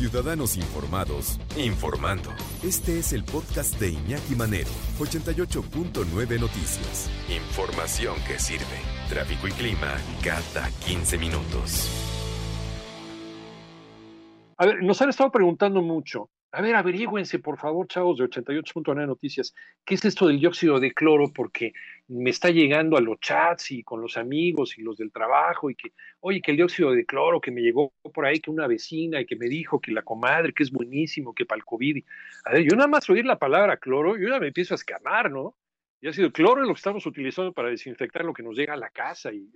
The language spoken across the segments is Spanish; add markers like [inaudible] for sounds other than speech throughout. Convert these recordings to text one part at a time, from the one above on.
Ciudadanos Informados, informando. Este es el podcast de Iñaki Manero, 88.9 Noticias. Información que sirve. Tráfico y clima cada 15 minutos. A ver, nos han estado preguntando mucho a ver, averígüense, por favor, chavos de 88.9 Noticias, ¿qué es esto del dióxido de cloro? Porque me está llegando a los chats y con los amigos y los del trabajo y que, oye, que el dióxido de cloro que me llegó por ahí, que una vecina y que me dijo que la comadre, que es buenísimo, que para el COVID. A ver, yo nada más oír la palabra cloro, yo ya me empiezo a escamar, ¿no? Y ha sido cloro lo que estamos utilizando para desinfectar lo que nos llega a la casa y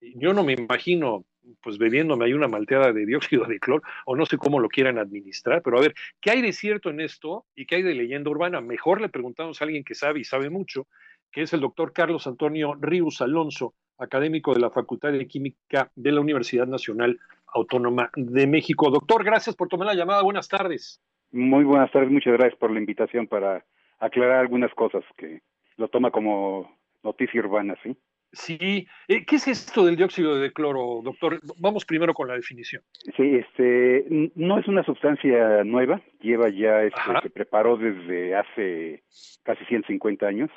yo no me imagino pues bebiéndome ahí una malteada de dióxido de cloro, o no sé cómo lo quieran administrar, pero a ver, ¿qué hay de cierto en esto y qué hay de leyenda urbana? Mejor le preguntamos a alguien que sabe y sabe mucho, que es el doctor Carlos Antonio Ríos Alonso, académico de la Facultad de Química de la Universidad Nacional Autónoma de México. Doctor, gracias por tomar la llamada. Buenas tardes. Muy buenas tardes, muchas gracias por la invitación para aclarar algunas cosas que lo toma como noticia urbana, ¿sí? Sí, eh, ¿qué es esto del dióxido de cloro, doctor? Vamos primero con la definición. Sí, este, no es una sustancia nueva, lleva ya, este, se preparó desde hace casi 150 años.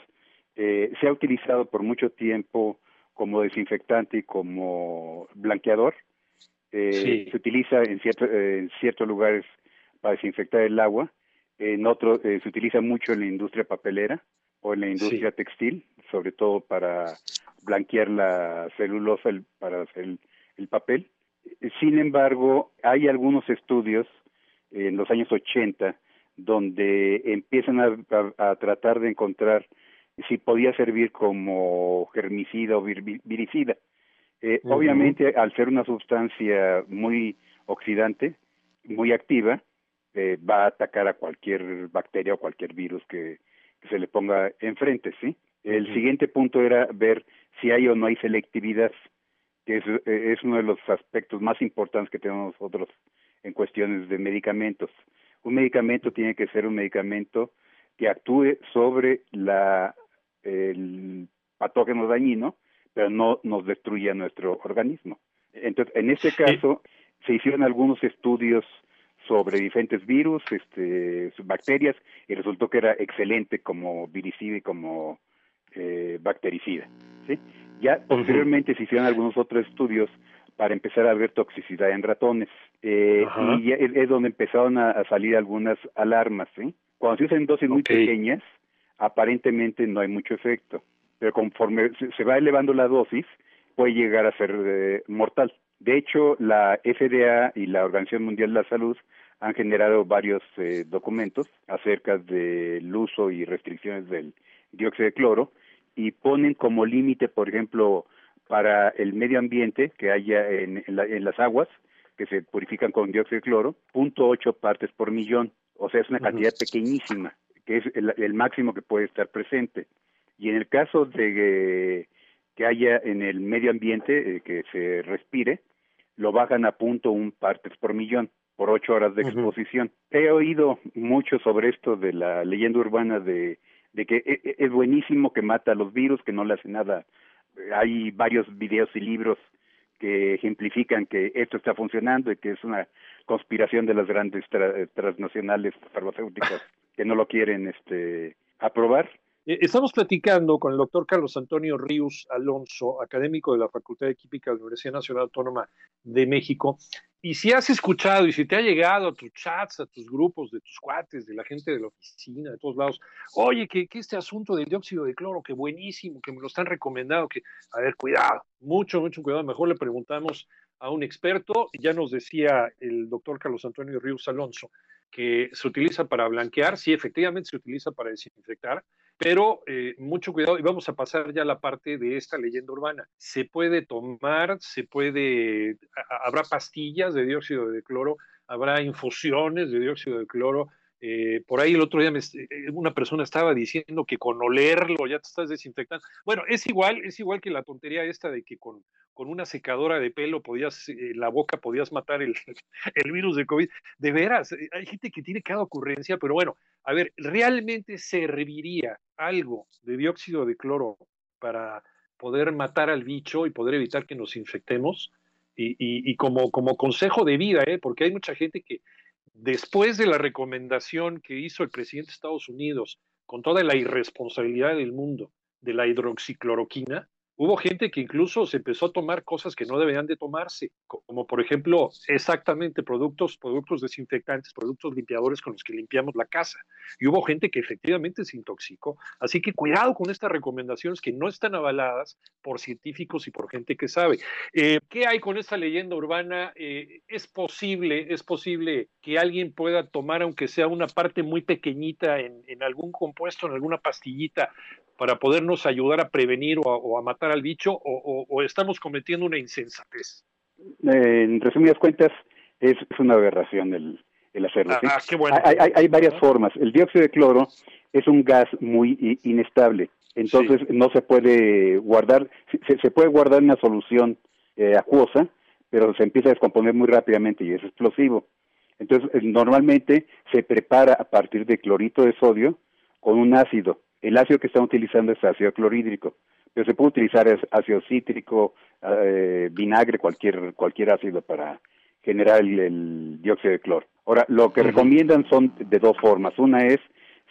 Eh, se ha utilizado por mucho tiempo como desinfectante y como blanqueador. Eh, se utiliza en, cierto, en ciertos lugares para desinfectar el agua. En otros se utiliza mucho en la industria papelera o en la industria textil, sobre todo para blanquear la celulosa para hacer el, papel. Sin embargo, hay algunos estudios en los años 80 donde empiezan a, tratar de encontrar si podía servir como germicida o viricida. Eh, obviamente, al ser una sustancia muy oxidante, muy activa, eh, va a atacar a cualquier bacteria o cualquier virus que se le ponga enfrente, ¿sí? El siguiente punto era ver si hay o no hay selectividad, que es, uno de los aspectos más importantes que tenemos nosotros en cuestiones de medicamentos. Un medicamento tiene que ser un medicamento que actúe sobre la el patógeno dañino, pero no nos destruya nuestro organismo. Entonces, en este caso, se hicieron algunos estudios sobre diferentes virus, este, bacterias, y resultó que era excelente como viricida y como eh, bactericida. ¿sí? Ya posteriormente se hicieron algunos otros estudios para empezar a ver toxicidad en ratones. Eh, y es, donde empezaron a, salir algunas alarmas. ¿sí? Cuando se usan dosis muy pequeñas, aparentemente no hay mucho efecto. Pero conforme se, va elevando la dosis, puede llegar a ser eh, mortal. De hecho, la FDA y la Organización Mundial de la Salud han generado varios eh, documentos acerca del uso y restricciones del dióxido de cloro y ponen como límite, por ejemplo, para el medio ambiente que haya en, las aguas que se purifican con dióxido de cloro, punto ocho partes por millón. O sea, es una cantidad pequeñísima, que es el, máximo que puede estar presente. Y en el caso de que haya en el medio ambiente eh, que se respire, lo bajan a punto un partes por millón por ocho horas de exposición. He oído mucho sobre esto de la leyenda urbana de de que e, e, es buenísimo, que mata a los virus, que no le hace nada. Hay varios videos y libros que ejemplifican que esto está funcionando y que es una conspiración de las grandes transnacionales farmacéuticas [laughs] que no lo quieren este aprobar eh, estamos platicando con el doctor Carlos Antonio Ríos Alonso, académico de la Facultad de Química de la Universidad Nacional Autónoma de México. Y si has escuchado y si te ha llegado a tus chats, a tus grupos de tus cuates, de la gente de la oficina, de todos lados, oye, que, este asunto del dióxido de cloro, que buenísimo, que me lo están recomendando, que, a ver, cuidado, mucho, mucho cuidado. Mejor le preguntamos a un experto. Ya nos decía el doctor Carlos Antonio Ríos Alonso que se utiliza para blanquear, sí, efectivamente se utiliza para desinfectar, pero eh, mucho cuidado y vamos a pasar ya a la parte de esta leyenda urbana. Se puede tomar, se puede, habrá pastillas de dióxido de cloro, habrá infusiones de dióxido de cloro, eh, por ahí el otro día eh, una persona estaba diciendo que con olerlo ya te estás desinfectando. Bueno, es igual, es igual que la tontería esta de que con, con una secadora de pelo podías, eh, la boca podías matar el, [laughs] el, virus de COVID. De veras, hay gente que tiene cada ocurrencia, pero bueno, a ver, ¿realmente serviría algo de dióxido de cloro para poder matar al bicho y poder evitar que nos infectemos? Y, y, y como, como consejo de vida, ¿eh? porque hay mucha gente que, después de la recomendación que hizo el presidente de Estados Unidos con toda la irresponsabilidad del mundo de la hidroxicloroquina, Hubo gente que incluso se empezó a tomar cosas que no deberían de tomarse, como por ejemplo exactamente productos, productos desinfectantes, productos limpiadores con los que limpiamos la casa. Y hubo gente que efectivamente se intoxicó. Así que cuidado con estas recomendaciones que no están avaladas por científicos y por gente que sabe. Eh, ¿Qué hay con esta leyenda urbana? Eh, es posible, es posible que alguien pueda tomar, aunque sea una parte muy pequeñita en, en algún compuesto, en alguna pastillita, para podernos ayudar a prevenir o a, matar al bicho o, estamos cometiendo una insensatez? en resumidas cuentas, es, una aberración el, hacerlo. Ah, ah, hay, varias formas. El dióxido de cloro es un gas muy inestable, entonces no se puede guardar, se, puede guardar en una solución eh, acuosa, pero se empieza a descomponer muy rápidamente y es explosivo. Entonces, normalmente se prepara a partir de clorito de sodio con un ácido el ácido que están utilizando es ácido clorhídrico, pero se puede utilizar ácido cítrico, eh, vinagre, cualquier, cualquier ácido para generar el, dióxido de cloro. Ahora, lo que recomiendan son de dos formas. Una es,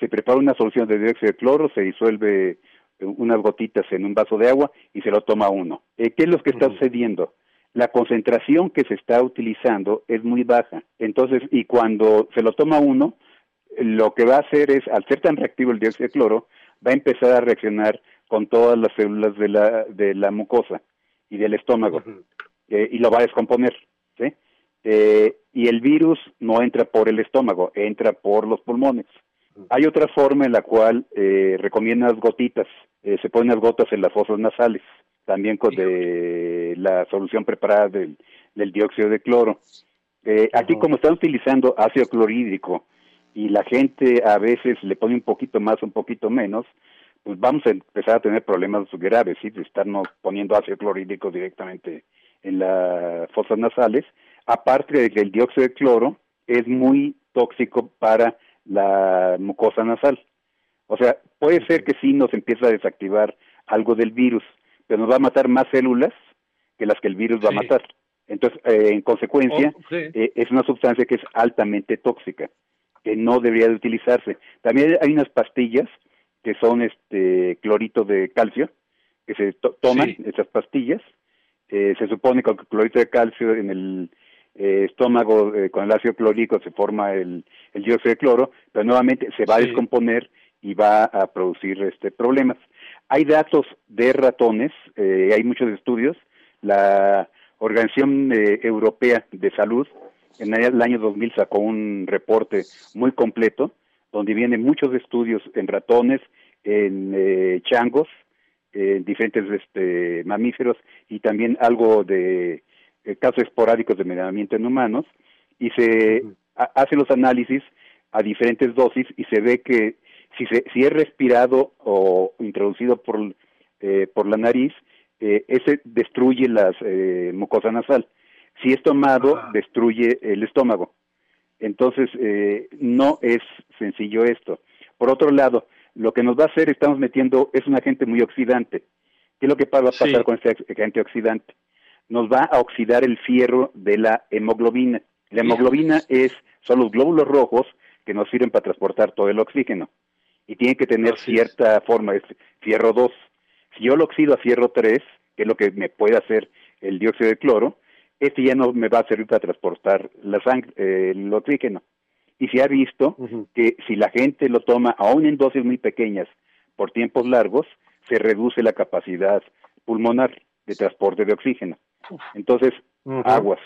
se prepara una solución de dióxido de cloro, se disuelve unas gotitas en un vaso de agua y se lo toma uno. Eh, ¿Qué es lo que está sucediendo? La concentración que se está utilizando es muy baja. Entonces, y cuando se lo toma uno, lo que va a hacer es, al ser tan reactivo el dióxido de cloro, va a empezar a reaccionar con todas las células de la, de la mucosa y del estómago eh, y lo va a descomponer. ¿sí? Eh, y el virus no entra por el estómago, entra por los pulmones. Hay otra forma en la cual eh, recomiendan las gotitas, eh, se ponen las gotas en las fosas nasales, también con de la solución preparada del, del dióxido de cloro. aquí como están utilizando ácido clorhídrico y la gente a veces le pone un poquito más, un poquito menos, pues vamos a empezar a tener problemas graves, ¿sí? de estarnos poniendo ácido clorhídrico directamente en las fosas nasales, aparte de que el dióxido de cloro es muy tóxico para la mucosa nasal. O sea, puede ser que sí nos empiece a desactivar algo del virus, pero nos va a matar más células que las que el virus va a matar. Entonces, eh, en consecuencia, oh, eh, es una sustancia que es altamente tóxica que no debería de utilizarse. También hay unas pastillas que son este clorito de calcio, que se toman esas pastillas. Eh, se supone que con clorito de calcio en el eh, estómago con el ácido clorhídrico se forma el, el dióxido de cloro, pero nuevamente se va a descomponer y va a producir este problemas. Hay datos de ratones, hay muchos estudios. La Organización Europea de Salud en el año 2000 sacó un reporte muy completo donde vienen muchos estudios en ratones, en eh, changos, en diferentes este, mamíferos y también algo de eh, casos esporádicos de envenenamiento en humanos. Y se hace los análisis a diferentes dosis y se ve que si, se, si es respirado o introducido por, eh, por la nariz, ese destruye las mucosa nasal si es tomado, destruye el estómago. Entonces, eh, no es sencillo esto. Por otro lado, lo que nos va a hacer, estamos metiendo, es un agente muy oxidante. ¿Qué es lo que va a pasar con este agente oxidante? Nos va a oxidar el fierro de la hemoglobina. La hemoglobina es, son los glóbulos rojos que nos sirven para transportar todo el oxígeno. Y tiene que tener cierta forma, es fierro 2. Si yo lo oxido a fierro 3, que es lo que me puede hacer el dióxido de cloro, este ya no me va a servir para transportar la sangre, eh, el oxígeno. Y se ha visto que si la gente lo toma aún en dosis muy pequeñas por tiempos largos, se reduce la capacidad pulmonar de transporte de oxígeno. Entonces, aguas.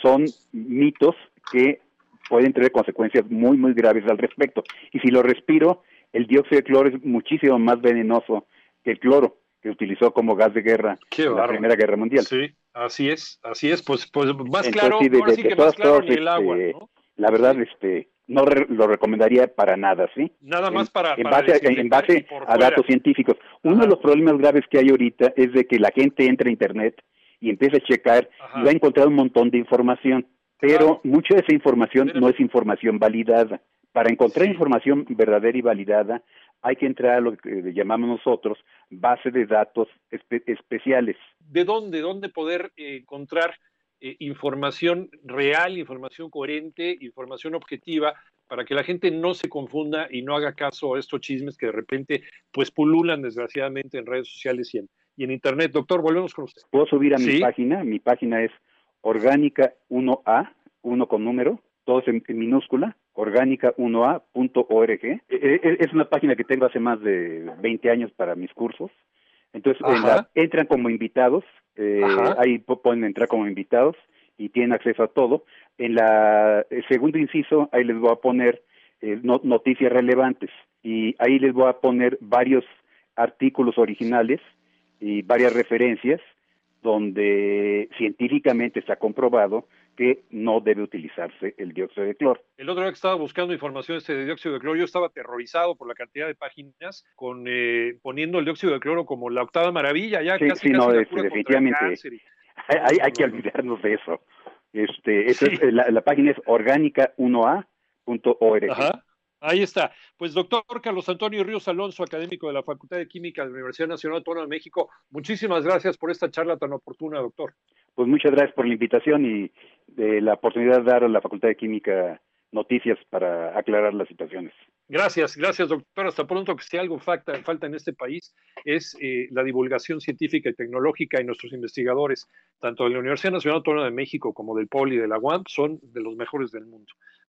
Son mitos que pueden tener consecuencias muy, muy graves al respecto. Y si lo respiro, el dióxido de cloro es muchísimo más venenoso que el cloro que utilizó como gas de guerra en la Primera Guerra Mundial. Sí, así es, así es, pues, pues más claro, ahora sí que más claro ni el agua, este, La verdad, este, no lo recomendaría para nada, ¿sí? Nada más para, en base, en base a datos científicos. Uno de los problemas graves que hay ahorita es de que la gente entra a internet y empieza a checar y va a encontrar un montón de información, pero mucha de esa información no es información validada. Para encontrar información verdadera y validada hay que entrar a lo que llamamos nosotros base de datos especiales. ¿De dónde, dónde poder eh, encontrar eh, información real, información coherente, información objetiva, para que la gente no se confunda y no haga caso a estos chismes que de repente pues pululan desgraciadamente en redes sociales y en, y en internet. Doctor, volvemos con usted. Puedo subir a mi página, mi página es orgánica 1A, 1 con número, todo en, minúscula, orgánica1a.org. E, e, es una página que tengo hace más de 20 años para mis cursos. Entonces, entran como invitados, eh, ahí pueden entrar como invitados y tienen acceso a todo. En la el segundo inciso, ahí les voy a poner eh, noticias relevantes y ahí les voy a poner varios artículos originales y varias referencias donde científicamente se ha comprobado que no debe utilizarse el dióxido de cloro. El otro día que estaba buscando información este de dióxido de cloro, yo estaba aterrorizado por la cantidad de páginas con eh, poniendo el dióxido de cloro como la octava maravilla, ya sí, casi, sí, no, definitivamente hay, hay, que olvidarnos de eso. Este, [laughs] es, la, la, página es orgánica1a.org. Ajá. Ahí está. Pues doctor Carlos Antonio Ríos Alonso, académico de la Facultad de Química de la Universidad Nacional Autónoma de México, muchísimas gracias por esta charla tan oportuna, doctor. Pues muchas gracias por la invitación y de la oportunidad de dar a la Facultad de Química noticias para aclarar las situaciones. Gracias, gracias doctor. Hasta pronto, que si algo falta, falta en este país es eh, la divulgación científica y tecnológica y nuestros investigadores, tanto de la Universidad Nacional Autónoma de México como del POLI y de la UAM, son de los mejores del mundo.